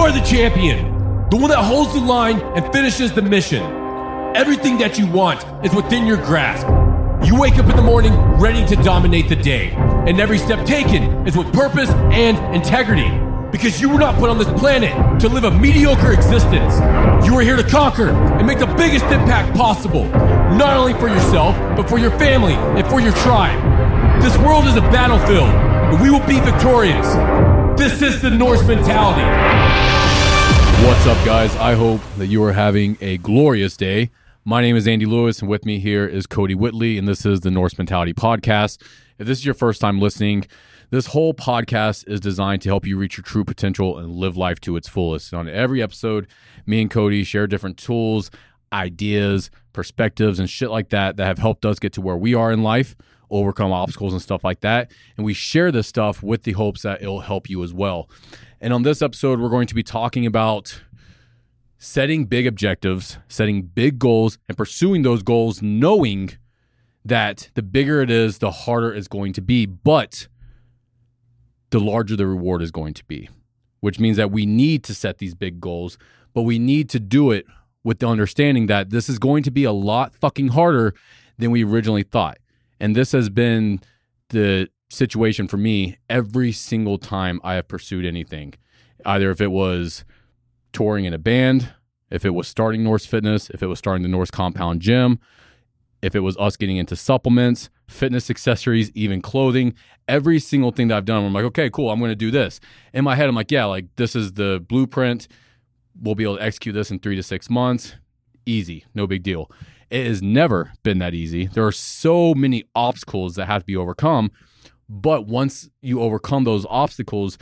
are the champion, the one that holds the line and finishes the mission. Everything that you want is within your grasp. You wake up in the morning ready to dominate the day, and every step taken is with purpose and integrity. Because you were not put on this planet to live a mediocre existence. You are here to conquer and make the biggest impact possible, not only for yourself, but for your family and for your tribe. This world is a battlefield, and we will be victorious. This is the Norse mentality. What's up, guys? I hope that you are having a glorious day. My name is Andy Lewis, and with me here is Cody Whitley, and this is the Norse Mentality Podcast. If this is your first time listening, this whole podcast is designed to help you reach your true potential and live life to its fullest. And on every episode, me and Cody share different tools, ideas, perspectives, and shit like that that have helped us get to where we are in life, overcome obstacles and stuff like that. And we share this stuff with the hopes that it'll help you as well. And on this episode, we're going to be talking about setting big objectives, setting big goals, and pursuing those goals, knowing that the bigger it is, the harder it's going to be, but the larger the reward is going to be, which means that we need to set these big goals, but we need to do it with the understanding that this is going to be a lot fucking harder than we originally thought. And this has been the situation for me every single time I have pursued anything. Either if it was touring in a band, if it was starting Norse Fitness, if it was starting the Norse Compound Gym, if it was us getting into supplements, fitness accessories, even clothing, every single thing that I've done, I'm like, okay, cool, I'm going to do this. In my head, I'm like, yeah, like this is the blueprint. We'll be able to execute this in three to six months. Easy, no big deal. It has never been that easy. There are so many obstacles that have to be overcome. But once you overcome those obstacles,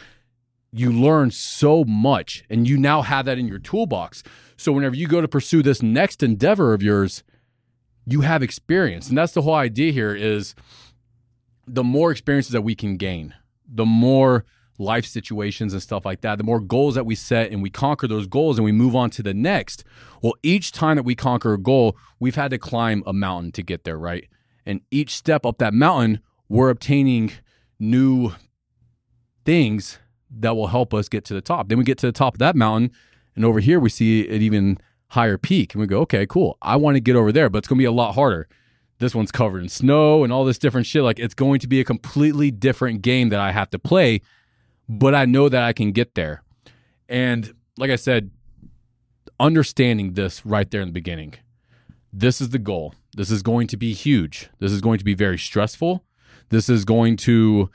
you learn so much and you now have that in your toolbox. So whenever you go to pursue this next endeavor of yours, you have experience. And that's the whole idea here is the more experiences that we can gain, the more life situations and stuff like that, the more goals that we set and we conquer those goals and we move on to the next. Well, each time that we conquer a goal, we've had to climb a mountain to get there, right? And each step up that mountain, we're obtaining new things that will help us get to the top. Then we get to the top of that mountain, and over here we see an even higher peak, and we go, okay, cool. I want to get over there, but it's going to be a lot harder. This one's covered in snow and all this different shit. Like it's going to be a completely different game that I have to play, but I know that I can get there. And like I said, understanding this right there in the beginning, this is the goal. This is going to be huge. This is going to be very stressful. This is going to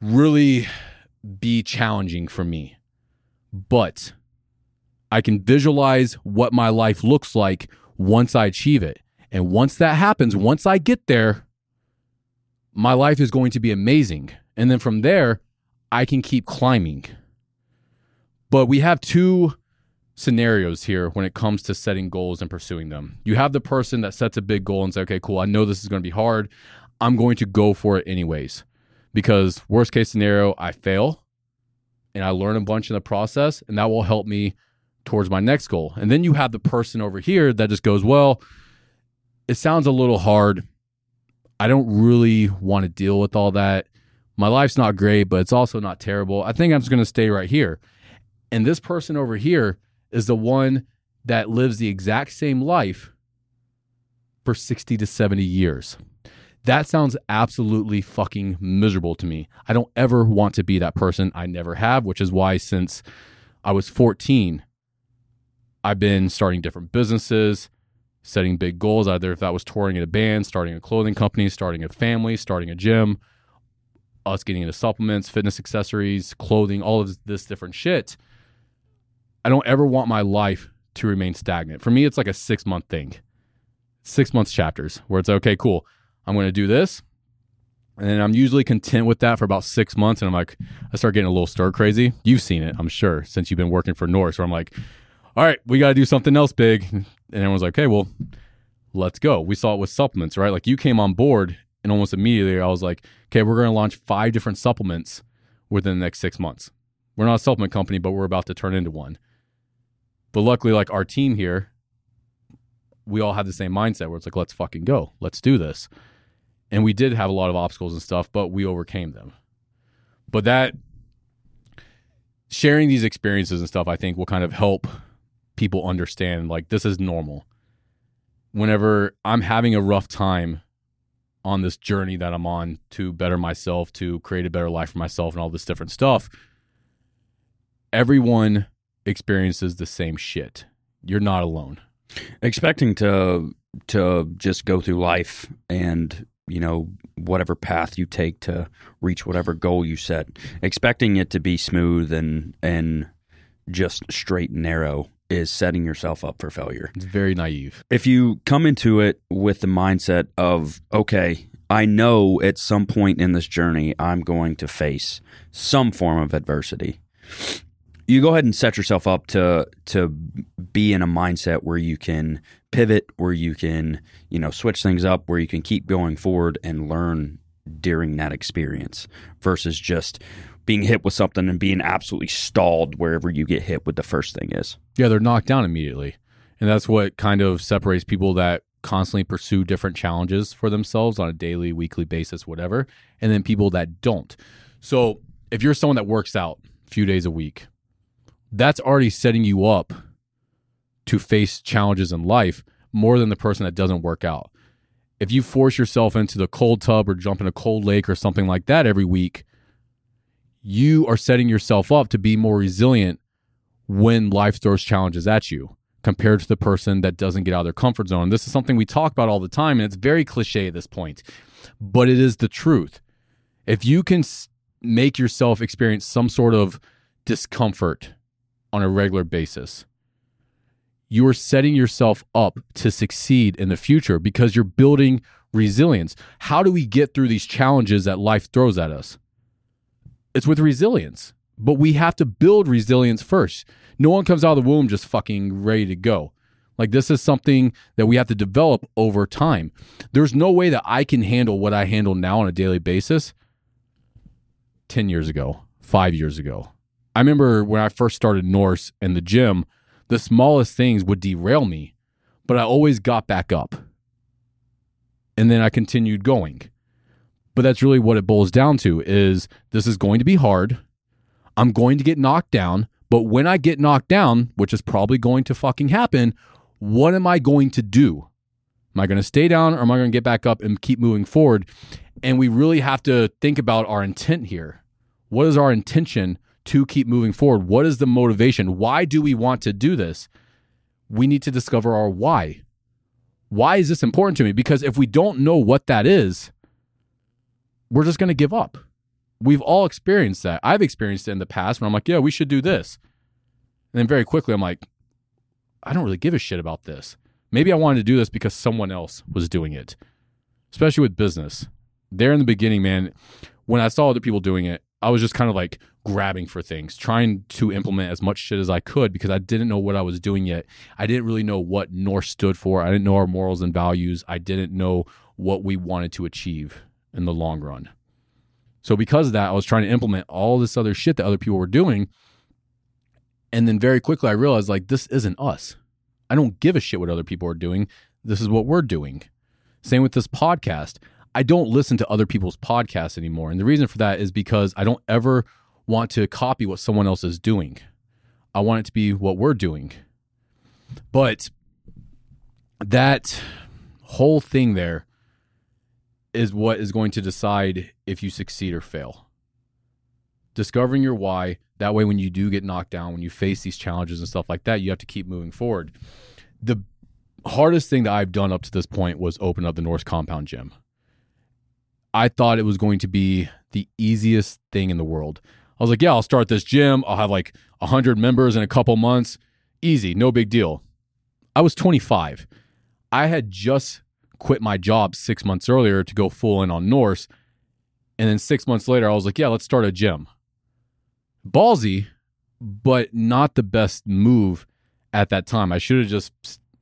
really be challenging for me. But I can visualize what my life looks like once I achieve it. And once that happens, once I get there, my life is going to be amazing. And then from there, I can keep climbing. But we have two scenarios here when it comes to setting goals and pursuing them. You have the person that sets a big goal and says, okay, cool, I know this is going to be hard. I'm going to go for it anyways. Because worst case scenario, I fail and I learn a bunch in the process, and that will help me towards my next goal. And then you have the person over here that just goes, well, it sounds a little hard. I don't really want to deal with all that. My life's not great, but it's also not terrible. I think I'm just going to stay right here. And this person over here is the one that lives the exact same life for 60 to 70 years. That sounds absolutely fucking miserable to me. I don't ever want to be that person. I never have, which is why since I was 14, I've been starting different businesses, setting big goals, either if that was touring in a band, starting a clothing company, starting a family, starting a gym, us getting into supplements, fitness accessories, clothing, all of this different shit. I don't ever want my life to remain stagnant. For me, it's like a six month thing, six months chapters where it's okay, cool. I'm going to do this. And I'm usually content with that for about six months. And I'm like, I start getting a little stir crazy. You've seen it, I'm sure, since you've been working for Norse, where I'm like, all right, we got to do something else big. And everyone's like, okay, well, let's go. We saw it with supplements, right? Like you came on board and almost immediately I was like, okay, we're going to launch five different supplements within the next six months. We're not a supplement company, but we're about to turn into one. But luckily, like our team here, we all had the same mindset where it's like, let's fucking go. Let's do this. And we did have a lot of obstacles and stuff, but we overcame them. But that sharing these experiences and stuff, I think will kind of help people understand like this is normal. Whenever I'm having a rough time on this journey that I'm on to better myself, to create a better life for myself, and all this different stuff, everyone experiences the same shit. You're not alone. expecting to to just go through life and you know whatever path you take to reach whatever goal you set expecting it to be smooth and and just straight and narrow is setting yourself up for failure It's very naive. if you come into it with the mindset of okay i know at some point in this journey i'm going to face some form of adversity you go ahead and set yourself up to to be in a mindset where you can pivot where you can you know switch things up where you can keep going forward and learn during that experience versus just being hit with something and being absolutely stalled wherever you get hit with the first thing is Yeah, they're knocked down immediately. And that's what kind of separates people that constantly pursue different challenges for themselves on a daily, weekly basis, whatever, and then people that don't. So if you're someone that works out a few days a week, that's already setting you up to face challenges in life more than the person that doesn't work out. If you force yourself into the cold tub or jump in a cold lake or something like that every week, you are setting yourself up to be more resilient when life throws challenges at you compared to the person that doesn't get out of their comfort zone. This is something we talk about all the time, and it's very cliche at this point, but it is the truth. If you can make yourself experience some sort of discomfort on a regular basis, you are setting yourself up to succeed in the future because you're building resilience. How do we get through these challenges that life throws at us? It's with resilience. But we have to build resilience first. No one comes out of the womb just fucking ready to go. Like this is something that we have to develop over time. There's no way that I can handle what I handle now on a daily basis 10 years ago, 5 years ago. I remember when I first started Norse in the gym, the smallest things would derail me, but I always got back up. And then I continued going. But that's really what it boils down to is this is going to be hard. I'm going to get knocked down, but when I get knocked down, which is probably going to fucking happen, what am I going to do? Am I going to stay down or am I going to get back up and keep moving forward? And we really have to think about our intent here. What is our intention to keep moving forward? What is the motivation? Why do we want to do this? We need to discover our why. Why is this important to me? Because if we don't know what that is, we're just going to give up. We've all experienced that. I've experienced it in the past when I'm like, yeah, we should do this. And then very quickly, I'm like, I don't really give a shit about this. Maybe I wanted to do this because someone else was doing it, especially with business. There in the beginning, man, when I saw other people doing it, I was just kind of like grabbing for things, trying to implement as much shit as I could because I didn't know what I was doing yet. I didn't really know what Norse stood for. I didn't know our morals and values. I didn't know what we wanted to achieve in the long run. So because of that, I was trying to implement all this other shit that other people were doing. And then very quickly I realized like this isn't us. I don't give a shit what other people are doing. This is what we're doing. Same with this podcast. I don't listen to other people's podcasts anymore. And the reason for that is because I don't ever want to copy what someone else is doing. I want it to be what we're doing. But that whole thing there is what is going to decide if you succeed or fail. Discovering your why. That way, when you do get knocked down, when you face these challenges and stuff like that, you have to keep moving forward. The hardest thing that I've done up to this point was open up the Norse Compound Gym. I thought it was going to be the easiest thing in the world. I was like, yeah, I'll start this gym. I'll have like 100 members in a couple months. Easy, no big deal. I was 25. I had just quit my job six months earlier to go full in on Norse. And then six months later, I was like, yeah, let's start a gym. Ballsy, but not the best move at that time. I should have just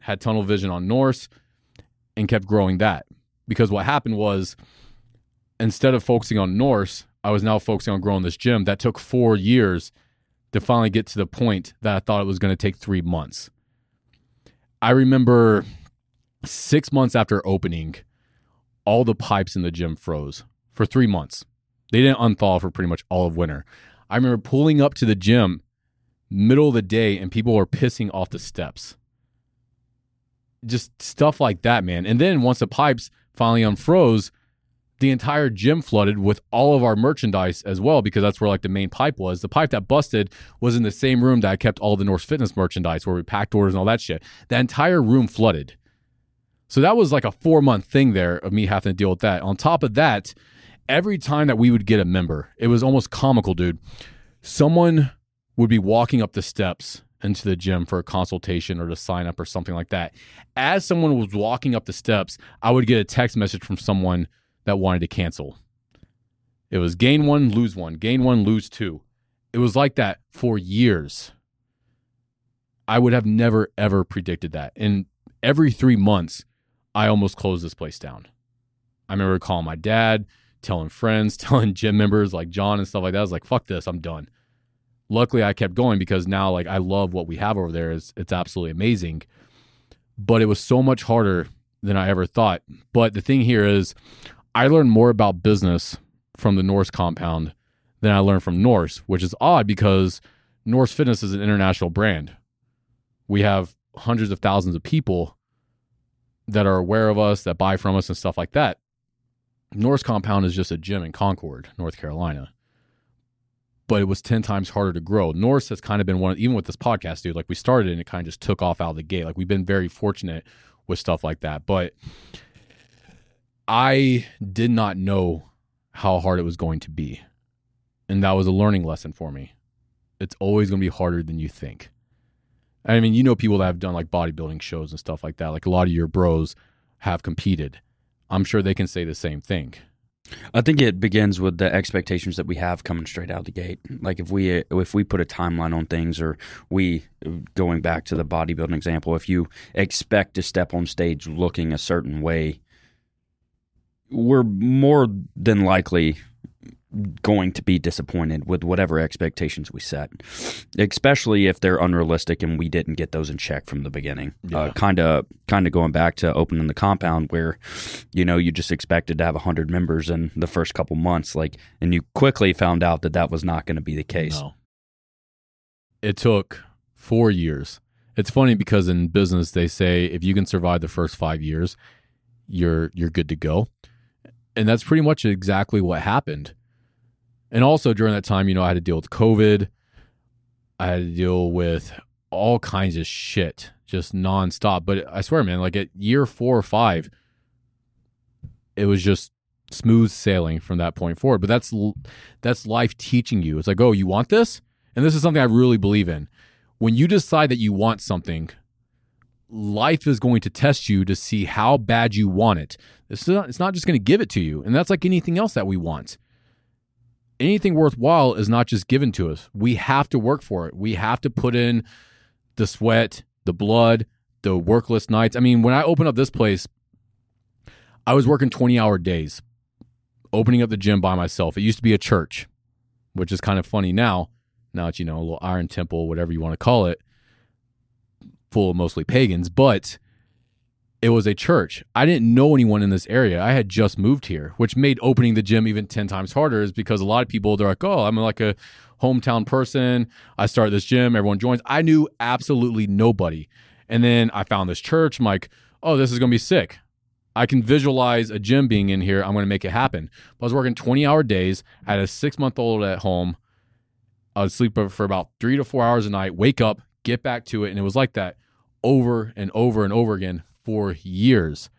had tunnel vision on Norse and kept growing that. Because what happened was instead of focusing on Norse, I was now focusing on growing this gym. That took four years to finally get to the point that I thought it was going to take three months. I remember six months after opening, all the pipes in the gym froze for three months. They didn't unthaw for pretty much all of winter. I remember pulling up to the gym middle of the day and people were pissing off the steps. Just stuff like that, man. And then once the pipes finally unfroze, the entire gym flooded with all of our merchandise as well because that's where like the main pipe was. The pipe that busted was in the same room that I kept all the Norse Fitness merchandise where we packed orders and all that shit. That entire room flooded. So that was like a four month thing there of me having to deal with that. On top of that, every time that we would get a member, it was almost comical, dude. Someone would be walking up the steps into the gym for a consultation or to sign up or something like that. As someone was walking up the steps, I would get a text message from someone that wanted to cancel. It was gain one, lose one, gain one, lose two. It was like that for years. I would have never, ever predicted that. And every three months, I almost closed this place down. I remember calling my dad, telling friends, telling gym members like John and stuff like that. I was like, fuck this, I'm done. Luckily, I kept going because now, like, I love what we have over there. It's, it's absolutely amazing. But it was so much harder than I ever thought. But the thing here is, I learned more about business from the Norse compound than I learned from Norse, which is odd because Norse Fitness is an international brand. We have hundreds of thousands of people that are aware of us, that buy from us, and stuff like that. Norse compound is just a gym in Concord, North Carolina. But it was 10 times harder to grow. Norse has kind of been one, even with this podcast, dude, like we started and it kind of just took off out of the gate. Like we've been very fortunate with stuff like that. But I did not know how hard it was going to be. And that was a learning lesson for me. It's always going to be harder than you think. I mean, you know, people that have done like bodybuilding shows and stuff like that. Like a lot of your bros have competed. I'm sure they can say the same thing. I think it begins with the expectations that we have coming straight out the gate. Like if we if we put a timeline on things, or we going back to the bodybuilding example, if you expect to step on stage looking a certain way, we're more than likely going to be disappointed with whatever expectations we set, especially if they're unrealistic and we didn't get those in check from the beginning. Kind of, kind of going back to opening the compound where, you know, you just expected to have hundred members in the first couple months, like, and you quickly found out that that was not going to be the case. No. It took four years. It's funny because in business they say if you can survive the first five years, you're you're good to go and that's pretty much exactly what happened. And also during that time, you know, I had to deal with COVID. I had to deal with all kinds of shit just nonstop. But I swear, man, like at year four or five, it was just smooth sailing from that point forward. But that's that's life teaching you. It's like, oh, you want this, and this is something I really believe in. When you decide that you want something, life is going to test you to see how bad you want it. It's not, it's not just going to give it to you. And that's like anything else that we want. Anything worthwhile is not just given to us. We have to work for it. We have to put in the sweat, the blood, the workless nights. I mean, when I opened up this place, I was working 20 hour days, opening up the gym by myself. It used to be a church, which is kind of funny now. Now it's, you know, a little iron temple, whatever you want to call it full of mostly pagans, but it was a church. I didn't know anyone in this area. I had just moved here, which made opening the gym even 10 times harder is because a lot of people they're like, "Oh, I'm like a hometown person. I start this gym, everyone joins." I knew absolutely nobody. And then I found this church. I'm like, "Oh, this is going to be sick." I can visualize a gym being in here. I'm going to make it happen. I was working 20 hour days. I had a six month old at home. I would sleep for about three to four hours a night, wake up, get back to it. And it was like that over and over and over again for years.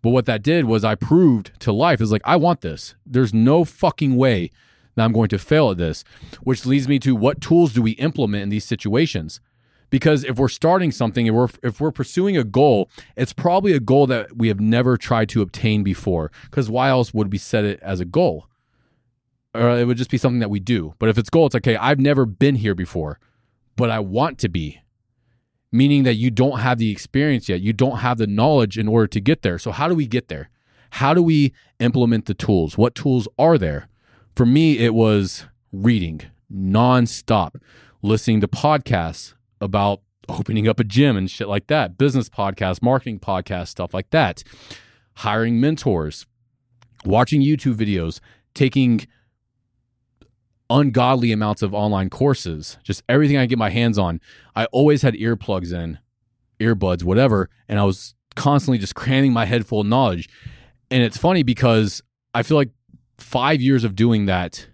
But what that did was I proved to life is like, I want this. There's no fucking way that I'm going to fail at this, which leads me to what tools do we implement in these situations? Because if we're starting something, if we're if we're pursuing a goal, it's probably a goal that we have never tried to obtain before. Because why else would we set it as a goal? Or it would just be something that we do. But if it's goal, it's like, okay. I've never been here before, but I want to be meaning that you don't have the experience yet. You don't have the knowledge in order to get there. So, how do we get there? How do we implement the tools? What tools are there? For me, it was reading nonstop, listening to podcasts about opening up a gym and shit like that, business podcasts, marketing podcasts, stuff like that, hiring mentors, watching YouTube videos, taking ungodly amounts of online courses, just everything I get my hands on. I always had earplugs in, earbuds, whatever, and I was constantly just cramming my head full of knowledge. And it's funny because I feel like five years of doing that,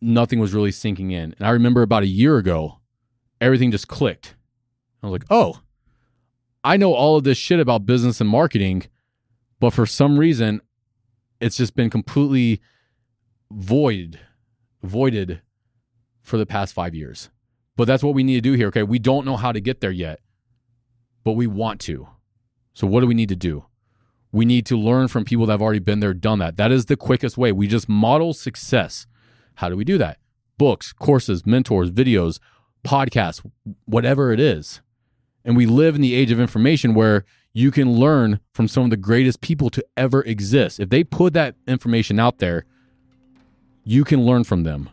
nothing was really sinking in. And I remember about a year ago, everything just clicked. I was like, oh, I know all of this shit about business and marketing, but for some reason, it's just been completely void, voided for the past five years. But that's what we need to do here. Okay. We don't know how to get there yet, but we want to. So, what do we need to do? We need to learn from people that have already been there, done that. That is the quickest way. We just model success. How do we do that? Books, courses, mentors, videos, podcasts, whatever it is. And we live in the age of information where you can learn from some of the greatest people to ever exist. If they put that information out there, you can learn from them.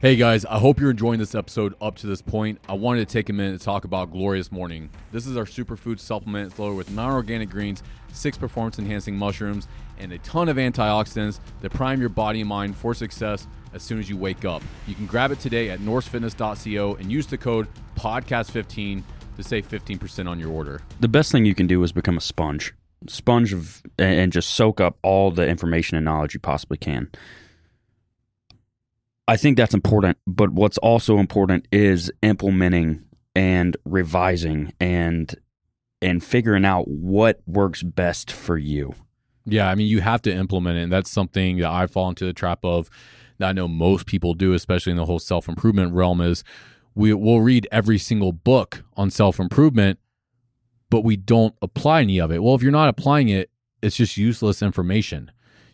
Hey guys, I hope you're enjoying this episode up to this point. I wanted to take a minute to talk about Glorious Morning. This is our superfood supplement. It's loaded with non organic greens, six performance enhancing mushrooms, and a ton of antioxidants that prime your body and mind for success as soon as you wake up. You can grab it today at norsefitness.co and use the code podcast15 to save 15% on your order. The best thing you can do is become a sponge. Sponge of and just soak up all the information and knowledge you possibly can. I think that's important, but what's also important is implementing and revising and and figuring out what works best for you. Yeah, I mean, you have to implement it. And that's something that I fall into the trap of that I know most people do, especially in the whole self improvement realm, is we will read every single book on self improvement, but we don't apply any of it. Well, if you're not applying it, it's just useless information.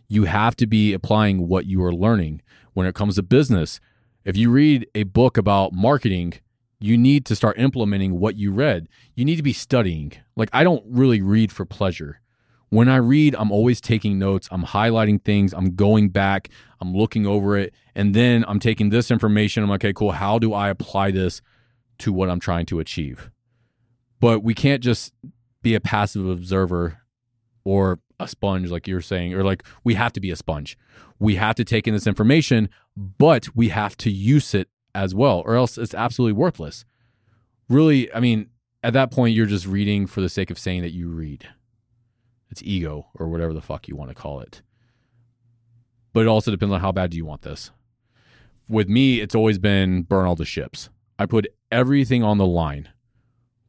You have to be applying what you are learning when it comes to business. If you read a book about marketing, you need to start implementing what you read. You need to be studying. Like, I don't really read for pleasure. When I read, I'm always taking notes. I'm highlighting things. I'm going back. I'm looking over it. And then I'm taking this information. I'm like, okay, cool. How do I apply this to what I'm trying to achieve? But we can't just be a passive observer or a sponge, like you're saying, or like we have to be a sponge. We have to take in this information, but we have to use it as well, or else it's absolutely worthless. Really, I mean, at that point, you're just reading for the sake of saying that you read. It's ego or whatever the fuck you want to call it. But it also depends on how bad do you want this. With me, it's always been burn all the ships. I put everything on the line.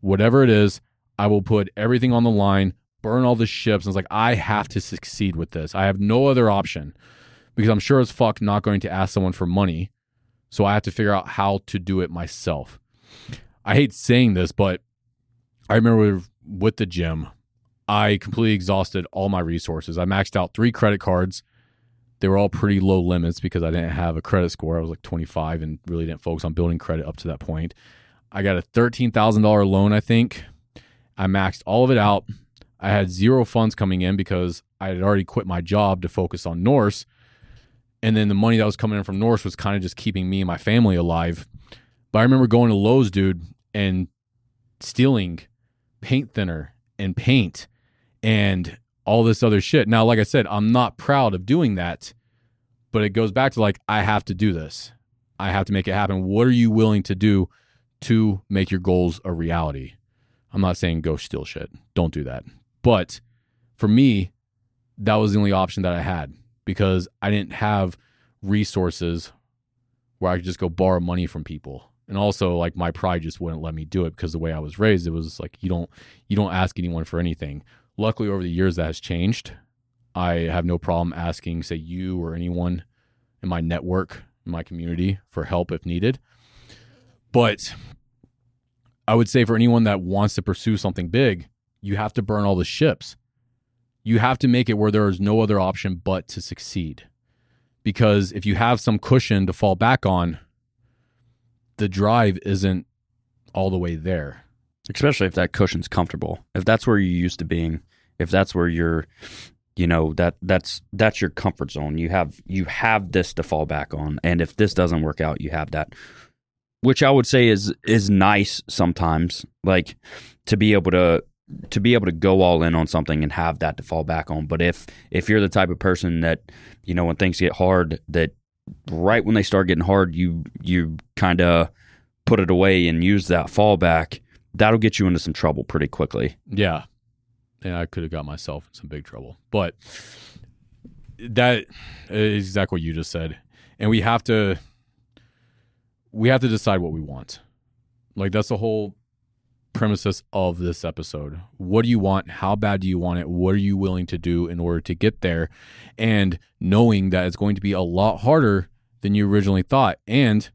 Whatever it is, I will put everything on the line, burn all the ships. And it's like, I have to succeed with this. I have no other option because I'm sure as fuck not going to ask someone for money. So I have to figure out how to do it myself. I hate saying this, but I remember with the gym, I completely exhausted all my resources. I maxed out three credit cards. They were all pretty low limits because I didn't have a credit score. I was like 25 and really didn't focus on building credit up to that point. I got a $13,000 loan, I think. I maxed all of it out. I had zero funds coming in because I had already quit my job to focus on Norse. And then the money that was coming in from Norse was kind of just keeping me and my family alive. But I remember going to Lowe's, dude, and stealing paint thinner and paint and all this other shit. Now, like I said, I'm not proud of doing that, but it goes back to like, I have to do this. I have to make it happen. What are you willing to do to make your goals a reality? I'm not saying go steal shit. Don't do that. But for me, that was the only option that I had because I didn't have resources where I could just go borrow money from people. And also like my pride just wouldn't let me do it because the way I was raised, it was like you don't you don't ask anyone for anything. Luckily, over the years, that has changed. I have no problem asking, say, you or anyone in my network, in my community, for help if needed. But I would say for anyone that wants to pursue something big, you have to burn all the ships. You have to make it where there is no other option but to succeed. Because if you have some cushion to fall back on, the drive isn't all the way there especially if that cushion's comfortable. If that's where you're used to being, if that's where you're, you know that that's that's your comfort zone. You have you have this to fall back on, and if this doesn't work out, you have that, which I would say is is nice sometimes, like to be able to to be able to go all in on something and have that to fall back on. But if if you're the type of person that you know when things get hard that right when they start getting hard, you you kind of put it away and use that fallback. That'll get you into some trouble pretty quickly. Yeah. And I could have got myself in some big trouble. But that is exactly what you just said. And we have to we have to decide what we want. Like that's the whole premises of this episode. What do you want? How bad do you want it? What are you willing to do in order to get there? And knowing that it's going to be a lot harder than you originally thought and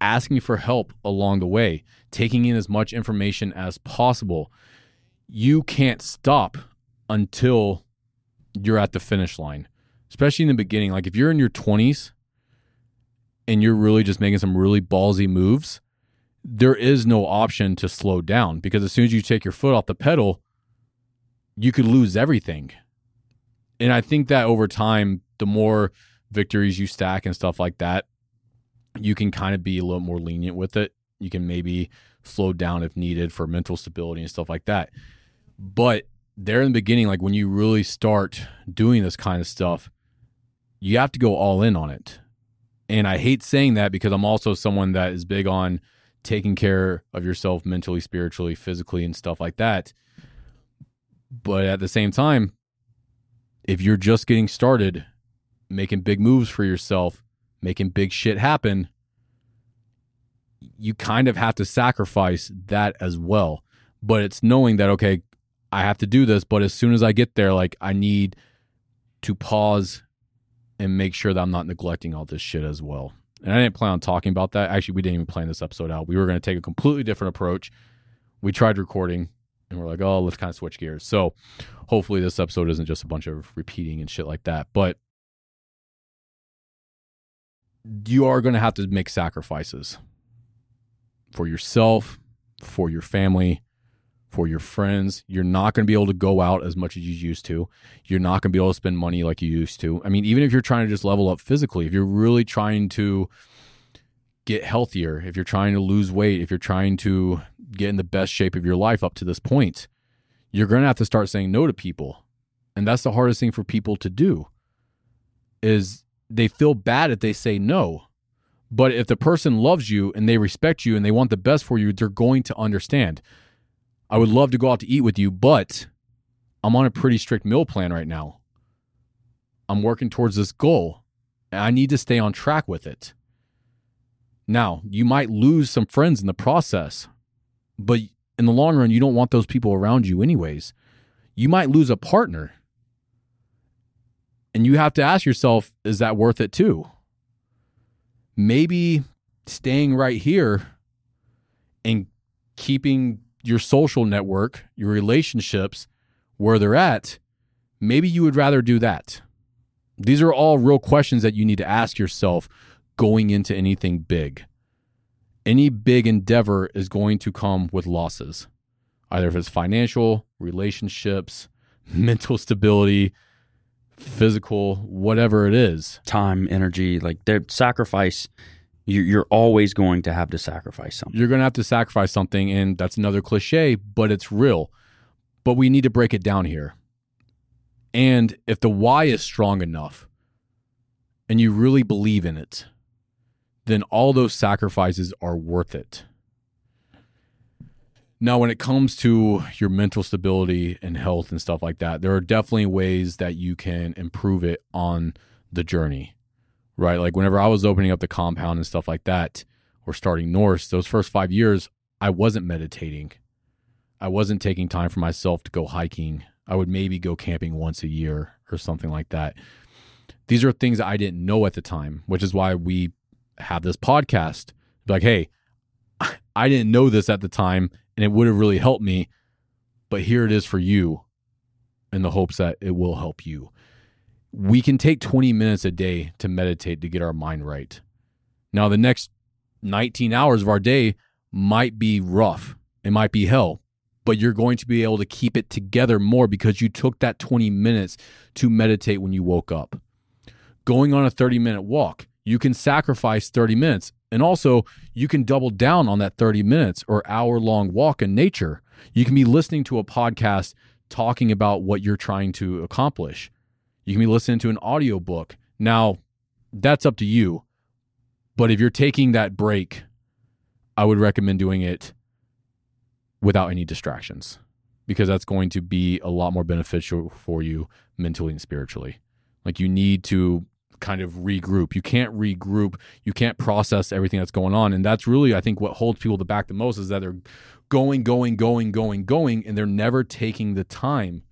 asking for help along the way, taking in as much information as possible. You can't stop until you're at the finish line, especially in the beginning. Like if you're in your 20s and you're really just making some really ballsy moves, there is no option to slow down because as soon as you take your foot off the pedal, you could lose everything. And I think that over time, the more victories you stack and stuff like that, you can kind of be a little more lenient with it. You can maybe slow down if needed for mental stability and stuff like that. But there in the beginning, like when you really start doing this kind of stuff, you have to go all in on it. And I hate saying that because I'm also someone that is big on taking care of yourself mentally, spiritually, physically, and stuff like that. But at the same time, if you're just getting started, making big moves for yourself, making big shit happen, you kind of have to sacrifice that as well. But it's knowing that, okay, I have to do this, but as soon as I get there, like I need to pause and make sure that I'm not neglecting all this shit as well. And I didn't plan on talking about that. Actually, we didn't even plan this episode out. We were going to take a completely different approach. We tried recording and we're like, oh, let's kind of switch gears. So hopefully this episode isn't just a bunch of repeating and shit like that. But you are going to have to make sacrifices for yourself, for your family, for your friends. You're not going to be able to go out as much as you used to. You're not going to be able to spend money like you used to. I mean, even if you're trying to just level up physically, if you're really trying to get healthier, if you're trying to lose weight, if you're trying to get in the best shape of your life up to this point, you're going to have to start saying no to people. And that's the hardest thing for people to do is they feel bad if they say no. But if the person loves you and they respect you and they want the best for you, they're going to understand. I would love to go out to eat with you, but I'm on a pretty strict meal plan right now. I'm working towards this goal and I need to stay on track with it. Now, you might lose some friends in the process, but in the long run, you don't want those people around you, anyways. You might lose a partner. And you have to ask yourself, is that worth it too? Maybe staying right here and keeping your social network, your relationships, where they're at, maybe you would rather do that. These are all real questions that you need to ask yourself going into anything big. Any big endeavor is going to come with losses, either if it's financial, relationships, mental stability, physical, whatever it is. Time, energy, like their sacrifice you're always going to have to sacrifice something. You're going to have to sacrifice something, and that's another cliche, but it's real. But we need to break it down here. And if the why is strong enough and you really believe in it, then all those sacrifices are worth it. Now, when it comes to your mental stability and health and stuff like that, there are definitely ways that you can improve it on the journey right? Like whenever I was opening up the compound and stuff like that, or starting Norse, those first five years, I wasn't meditating. I wasn't taking time for myself to go hiking. I would maybe go camping once a year or something like that. These are things I didn't know at the time, which is why we have this podcast. Like, hey, I didn't know this at the time and it would have really helped me, but here it is for you in the hopes that it will help you we can take 20 minutes a day to meditate to get our mind right. Now, the next 19 hours of our day might be rough, it might be hell, but you're going to be able to keep it together more because you took that 20 minutes to meditate when you woke up. Going on a 30 minute walk, you can sacrifice 30 minutes. And also, you can double down on that 30 minutes or hour long walk in nature. You can be listening to a podcast talking about what you're trying to accomplish. You can be listening to an audiobook. Now, that's up to you. But if you're taking that break, I would recommend doing it without any distractions because that's going to be a lot more beneficial for you mentally and spiritually. Like you need to kind of regroup. You can't regroup. You can't process everything that's going on. And that's really, I think, what holds people to back the most is that they're going, going, going, going, going, and they're never taking the time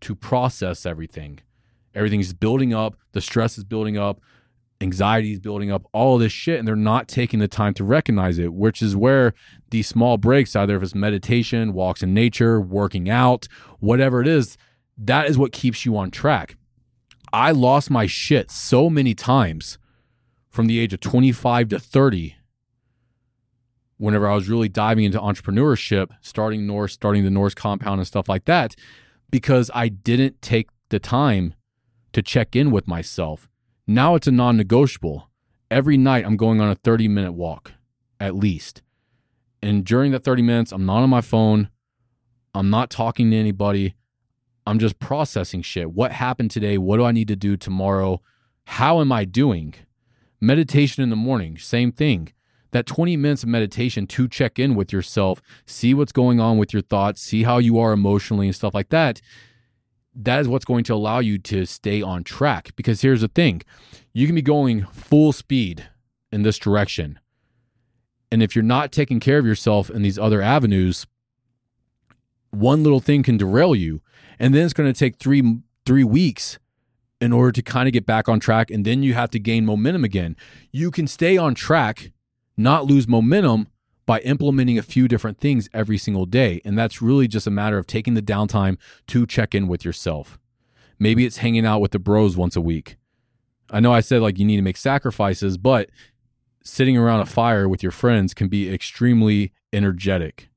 to process everything. Everything's building up. The stress is building up. Anxiety is building up. All this shit, and they're not taking the time to recognize it, which is where these small breaks, either if it's meditation, walks in nature, working out, whatever it is, that is what keeps you on track. I lost my shit so many times from the age of 25 to 30 whenever I was really diving into entrepreneurship, starting Norse, starting the Norse compound and stuff like that, because I didn't take the time to check in with myself. Now it's a non negotiable. Every night I'm going on a 30 minute walk at least. And during that 30 minutes, I'm not on my phone. I'm not talking to anybody. I'm just processing shit. What happened today? What do I need to do tomorrow? How am I doing? Meditation in the morning, same thing. That 20 minutes of meditation to check in with yourself, see what's going on with your thoughts, see how you are emotionally and stuff like that. That is what's going to allow you to stay on track. Because here's the thing you can be going full speed in this direction. And if you're not taking care of yourself in these other avenues, one little thing can derail you and then it's going to take three three weeks in order to kind of get back on track and then you have to gain momentum again you can stay on track not lose momentum by implementing a few different things every single day. And that's really just a matter of taking the downtime to check in with yourself. Maybe it's hanging out with the bros once a week. I know i said like you need to make sacrifices but sitting around a fire with your friends can be extremely energetic.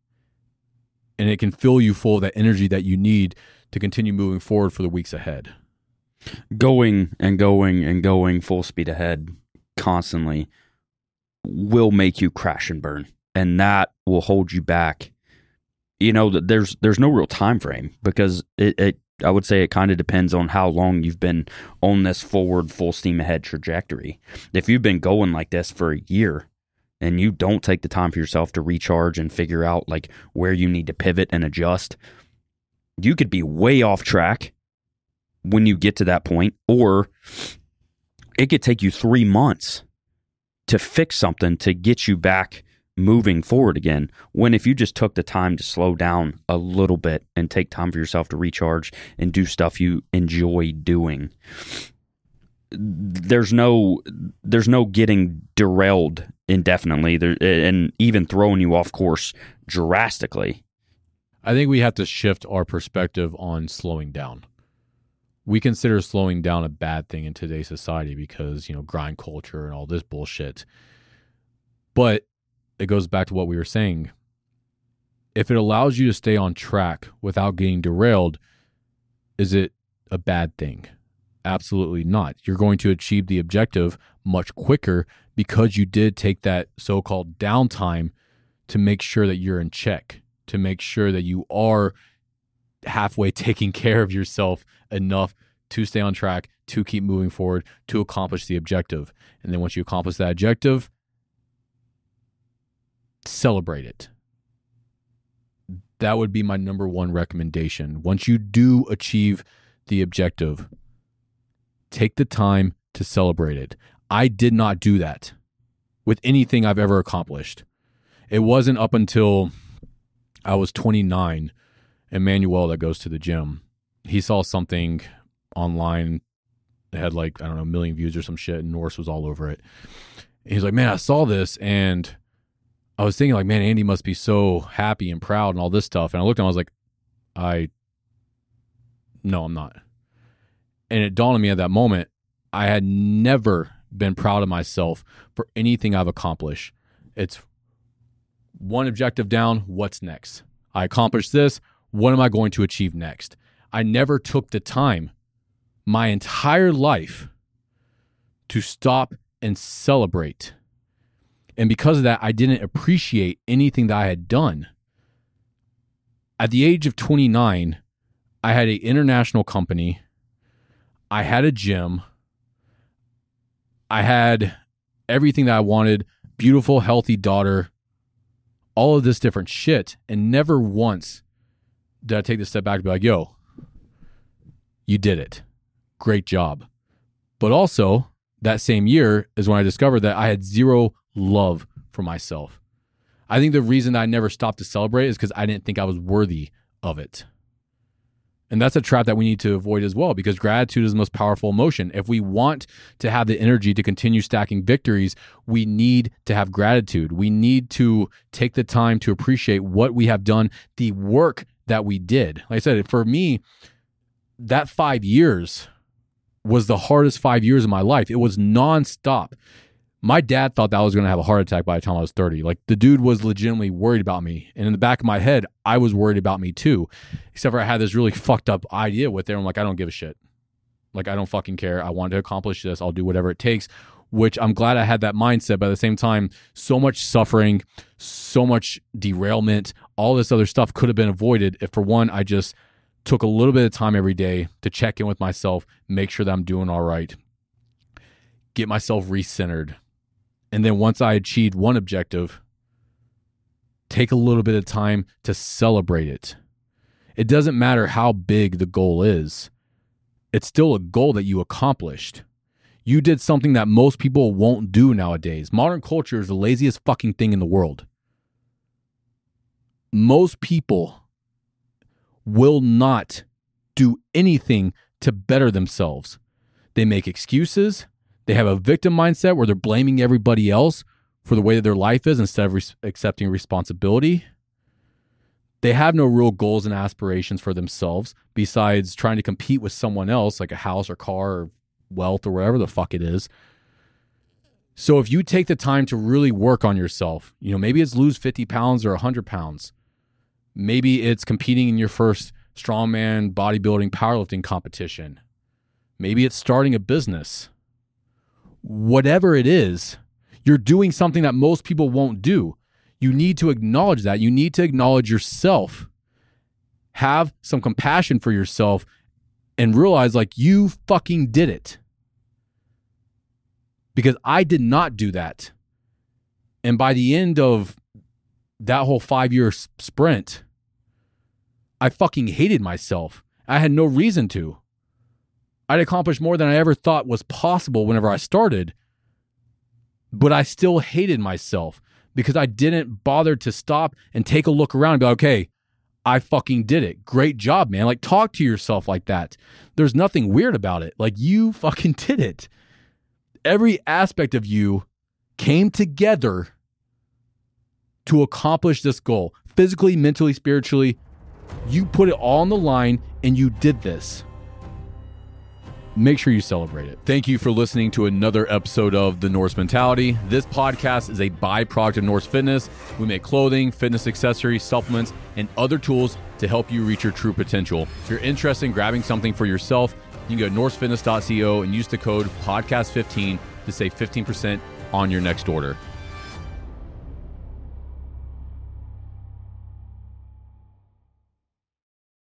And it can fill you full of that energy that you need to continue moving forward for the weeks ahead. Going and going and going full speed ahead constantly will make you crash and burn, and that will hold you back. You know, there's there's no real time frame because it, it I would say it kind of depends on how long you've been on this forward full steam ahead trajectory. If you've been going like this for a year, and you don't take the time for yourself to recharge and figure out like where you need to pivot and adjust, you could be way off track when you get to that point, or it could take you three months to fix something to get you back moving forward again. When if you just took the time to slow down a little bit and take time for yourself to recharge and do stuff you enjoy doing, there's no there's no getting derailed indefinitely there, and even throwing you off course drastically. I think we have to shift our perspective on slowing down. We consider slowing down a bad thing in today's society because, you know, grind culture and all this bullshit. But it goes back to what we were saying. If it allows you to stay on track without getting derailed, is it a bad thing? Absolutely not. You're going to achieve the objective much quicker because you did take that so called downtime to make sure that you're in check, to make sure that you are halfway taking care of yourself enough to stay on track, to keep moving forward, to accomplish the objective. And then once you accomplish that objective, celebrate it. That would be my number one recommendation. Once you do achieve the objective, take the time to celebrate it. I did not do that with anything I've ever accomplished. It wasn't up until I was 29 and Manuel that goes to the gym. He saw something online that had like, I don't know, a million views or some shit, and Norse was all over it. He's like, Man, I saw this and I was thinking like, man, Andy must be so happy and proud and all this stuff. And I looked at him, I was like, I no, I'm not. And it dawned on me at that moment, I had never been proud of myself for anything I've accomplished. It's one objective down, what's next? I accomplished this, what am I going to achieve next? I never took the time my entire life to stop and celebrate. And because of that, I didn't appreciate anything that I had done. At the age of 29, I had an international company I had a gym. I had everything that I wanted, beautiful, healthy daughter, all of this different shit. And never once did I take the step back to be like, yo, you did it. Great job. But also, that same year is when I discovered that I had zero love for myself. I think the reason I never stopped to celebrate is because I didn't think I was worthy of it. And that's a trap that we need to avoid as well because gratitude is the most powerful emotion. If we want to have the energy to continue stacking victories, we need to have gratitude. We need to take the time to appreciate what we have done, the work that we did. Like I said, for me, that five years was the hardest five years of my life. It was nonstop. My dad thought that I was going to have a heart attack by the time I was 30. Like the dude was legitimately worried about me. And in the back of my head, I was worried about me too. Except for I had this really fucked up idea with it. I'm like, I don't give a shit. Like, I don't fucking care. I want to accomplish this. I'll do whatever it takes, which I'm glad I had that mindset. But at the same time, so much suffering, so much derailment, all this other stuff could have been avoided if, for one, I just took a little bit of time every day to check in with myself, make sure that I'm doing all right, get myself recentered and then once I achieved one objective, take a little bit of time to celebrate it. It doesn't matter how big the goal is, it's still a goal that you accomplished. You did something that most people won't do nowadays. Modern culture is the laziest fucking thing in the world. Most people will not do anything to better themselves. They make excuses, they have a victim mindset where they're blaming everybody else for the way that their life is instead of re- accepting responsibility. They have no real goals and aspirations for themselves besides trying to compete with someone else, like a house or car or wealth or whatever the fuck it is. So if you take the time to really work on yourself, you know, maybe it's lose 50 pounds or 100 pounds. Maybe it's competing in your first strongman bodybuilding powerlifting competition. Maybe it's starting a business whatever it is, you're doing something that most people won't do. You need to acknowledge that. You need to acknowledge yourself. Have some compassion for yourself and realize like you fucking did it. Because I did not do that. And by the end of that whole five year sprint, I fucking hated myself. I had no reason to. I'd accomplished more than I ever thought was possible whenever I started. But I still hated myself because I didn't bother to stop and take a look around and be like, okay, I fucking did it. Great job, man. Like, talk to yourself like that. There's nothing weird about it. Like, you fucking did it. Every aspect of you came together to accomplish this goal physically, mentally, spiritually. You put it all on the line and you did this make sure you celebrate it. Thank you for listening to another episode of The Norse Mentality. This podcast is a byproduct of Norse Fitness. We make clothing, fitness accessories, supplements, and other tools to help you reach your true potential. If you're interested in grabbing something for yourself, you can go to norsefitness.co and use the code podcast15 to save 15% on your next order.